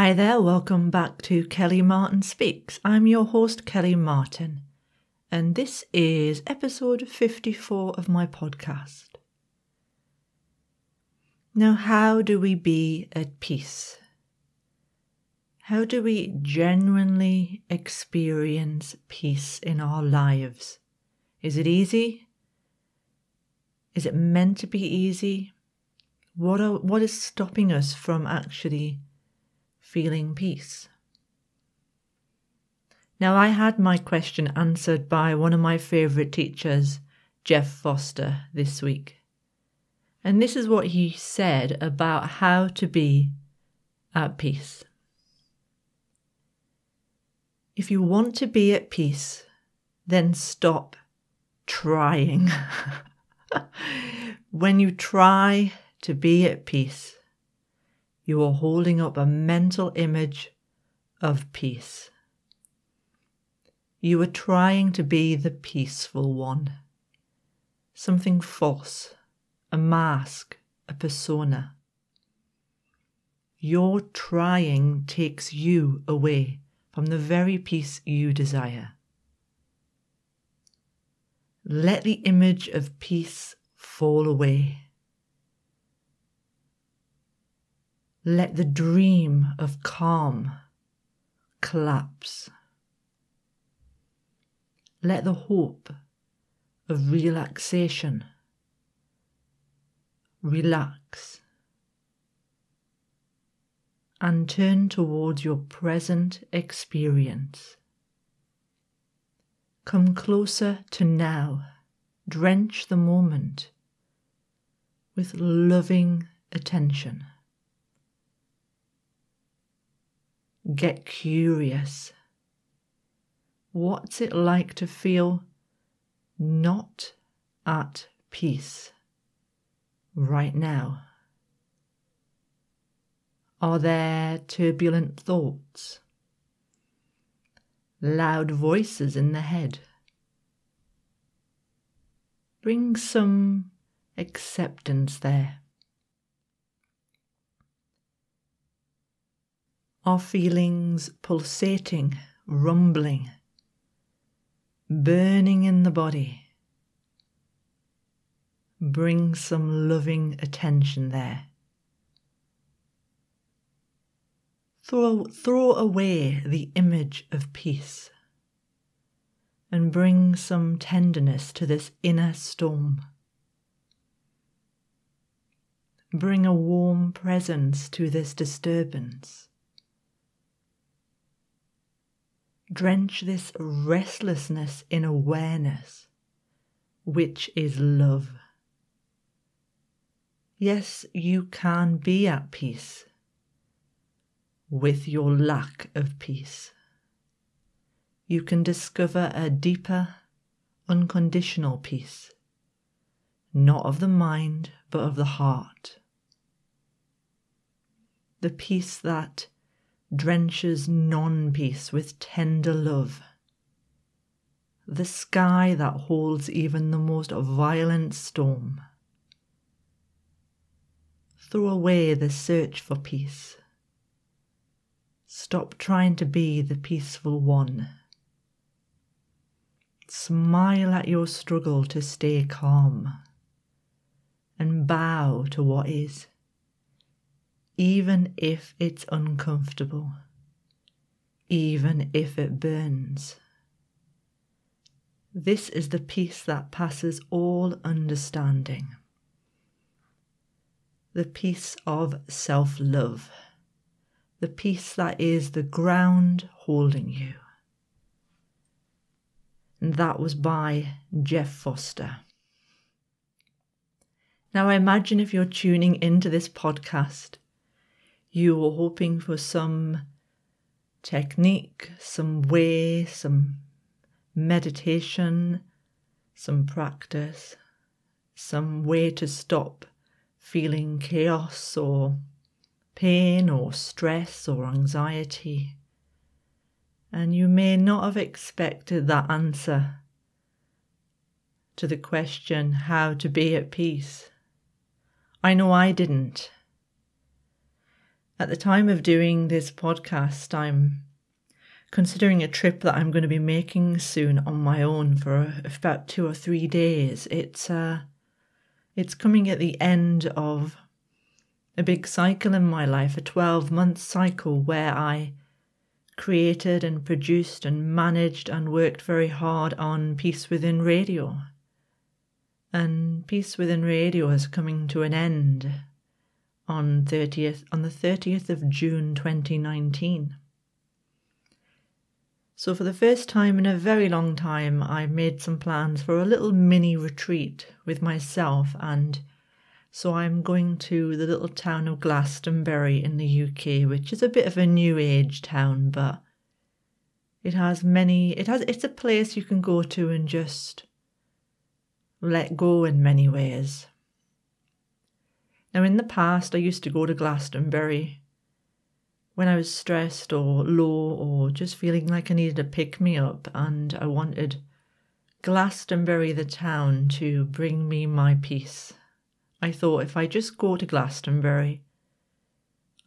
Hi there, welcome back to Kelly Martin Speaks. I'm your host, Kelly Martin, and this is episode 54 of my podcast. Now, how do we be at peace? How do we genuinely experience peace in our lives? Is it easy? Is it meant to be easy? What, are, what is stopping us from actually feeling peace. Now, I had my question answered by one of my favourite teachers, Jeff Foster, this week. And this is what he said about how to be at peace. If you want to be at peace, then stop trying. when you try to be at peace, you are holding up a mental image of peace. You are trying to be the peaceful one. Something false, a mask, a persona. Your trying takes you away from the very peace you desire. Let the image of peace fall away. Let the dream of calm collapse. Let the hope of relaxation relax and turn towards your present experience. Come closer to now, drench the moment with loving attention. Get curious. What's it like to feel not at peace right now? Are there turbulent thoughts? Loud voices in the head? Bring some acceptance there. Our feelings pulsating, rumbling, burning in the body. Bring some loving attention there. Throw, throw away the image of peace and bring some tenderness to this inner storm. Bring a warm presence to this disturbance. Drench this restlessness in awareness, which is love. Yes, you can be at peace with your lack of peace. You can discover a deeper, unconditional peace, not of the mind, but of the heart. The peace that drenches non peace with tender love. The sky that holds even the most violent storm. Throw away the search for peace. Stop trying to be the peaceful one. Smile at your struggle to stay calm and bow to what is even if it's uncomfortable, even if it burns. This is the peace that passes all understanding. The peace of self love. The peace that is the ground holding you. And that was by Jeff Foster. Now, I imagine if you're tuning into this podcast, you were hoping for some technique, some way, some meditation, some practice, some way to stop feeling chaos or pain or stress or anxiety. And you may not have expected that answer to the question how to be at peace. I know I didn't. At the time of doing this podcast, I'm considering a trip that I'm going to be making soon on my own for about two or three days. It's uh, it's coming at the end of a big cycle in my life, a 12 month cycle where I created and produced and managed and worked very hard on Peace Within Radio. And Peace Within Radio is coming to an end on 30th on the 30th of June 2019. So, for the first time in a very long time, I made some plans for a little mini retreat with myself. And so I'm going to the little town of Glastonbury in the UK, which is a bit of a new age town, but it has many, it has, it's a place you can go to and just let go in many ways. Now, in the past, I used to go to Glastonbury when I was stressed or low or just feeling like I needed a pick me up and I wanted Glastonbury, the town, to bring me my peace. I thought if I just go to Glastonbury,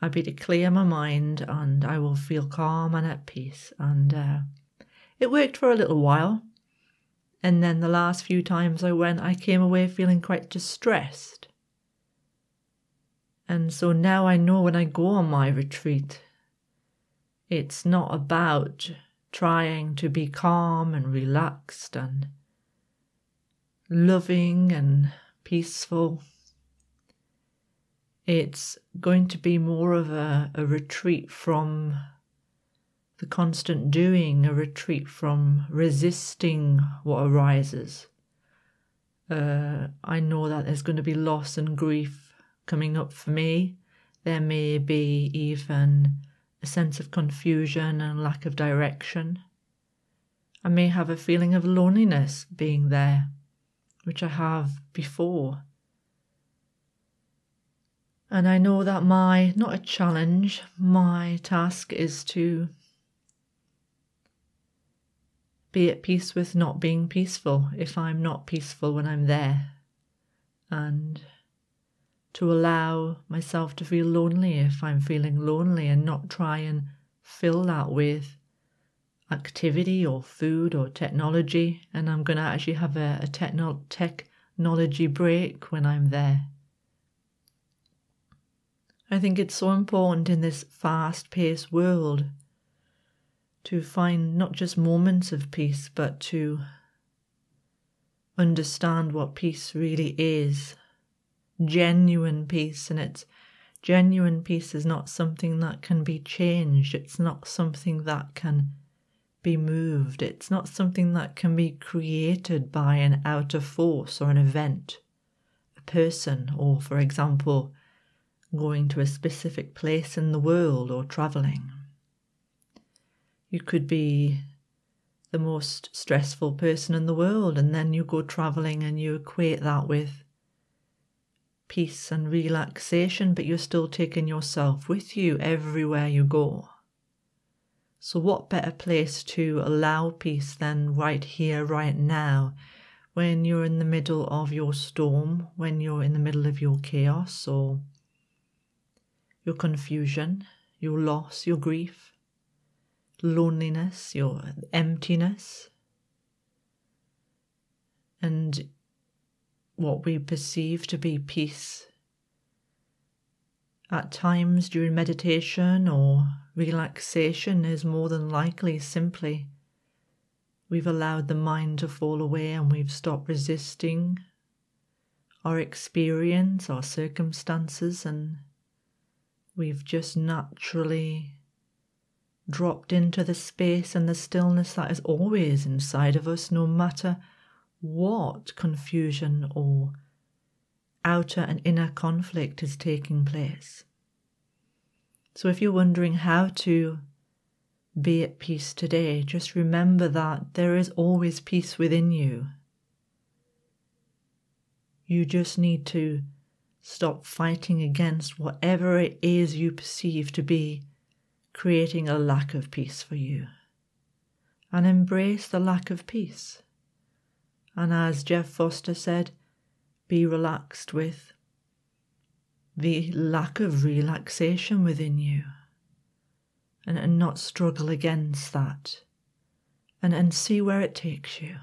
I'd be to clear my mind and I will feel calm and at peace. And uh, it worked for a little while. And then the last few times I went, I came away feeling quite distressed. And so now I know when I go on my retreat, it's not about trying to be calm and relaxed and loving and peaceful. It's going to be more of a, a retreat from the constant doing, a retreat from resisting what arises. Uh, I know that there's going to be loss and grief coming up for me. There may be even a sense of confusion and lack of direction. I may have a feeling of loneliness being there, which I have before. And I know that my, not a challenge, my task is to be at peace with not being peaceful if I'm not peaceful when I'm there. And to allow myself to feel lonely if I'm feeling lonely and not try and fill that with activity or food or technology. And I'm going to actually have a, a techno- technology break when I'm there. I think it's so important in this fast paced world to find not just moments of peace, but to understand what peace really is genuine peace, and it's genuine peace is not something that can be changed, it's not something that can be moved, it's not something that can be created by an outer force or an event, a person, or, for example, going to a specific place in the world or traveling. You could be the most stressful person in the world, and then you go traveling and you equate that with peace and relaxation, but you're still taking yourself with you everywhere you go. So, what better place to allow peace than right here, right now, when you're in the middle of your storm, when you're in the middle of your chaos or your confusion, your loss, your grief, loneliness, your emptiness. And what we perceive to be peace. At times during meditation or relaxation is more than likely simply we've allowed the mind to fall away and we've stopped resisting our experience, our circumstances, and we've just naturally dropped into the space and the stillness that is always inside of us, no matter what confusion or outer and inner conflict is taking place. So, if you're wondering how to be at peace today, just remember that there is always peace within you. You just need to stop fighting against whatever it is you perceive to be creating a lack of peace for you and embrace the lack of peace. And as Jeff Foster said, be relaxed with the lack of relaxation within you and, and not struggle against that and, and see where it takes you.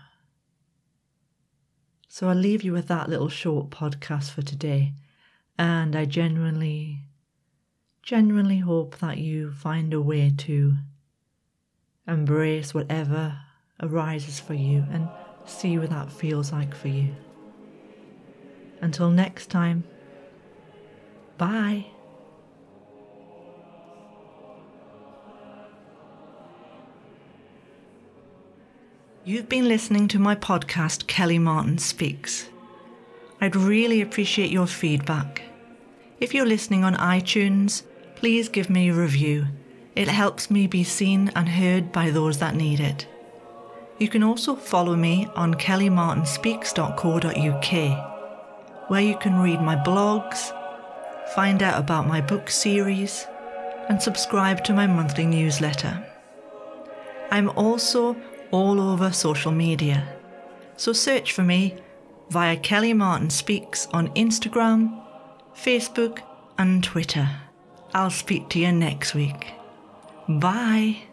So I'll leave you with that little short podcast for today. And I genuinely, genuinely hope that you find a way to embrace whatever arises for you and see what that feels like for you. Until next time, bye. You've been listening to my podcast, Kelly Martin Speaks. I'd really appreciate your feedback. If you're listening on iTunes, please give me a review. It helps me be seen and heard by those that need it. You can also follow me on kellymartinspeaks.co.uk, where you can read my blogs, find out about my book series, and subscribe to my monthly newsletter. I'm also all over social media, so search for me via Kelly Martin Speaks on Instagram, Facebook, and Twitter. I'll speak to you next week. Bye.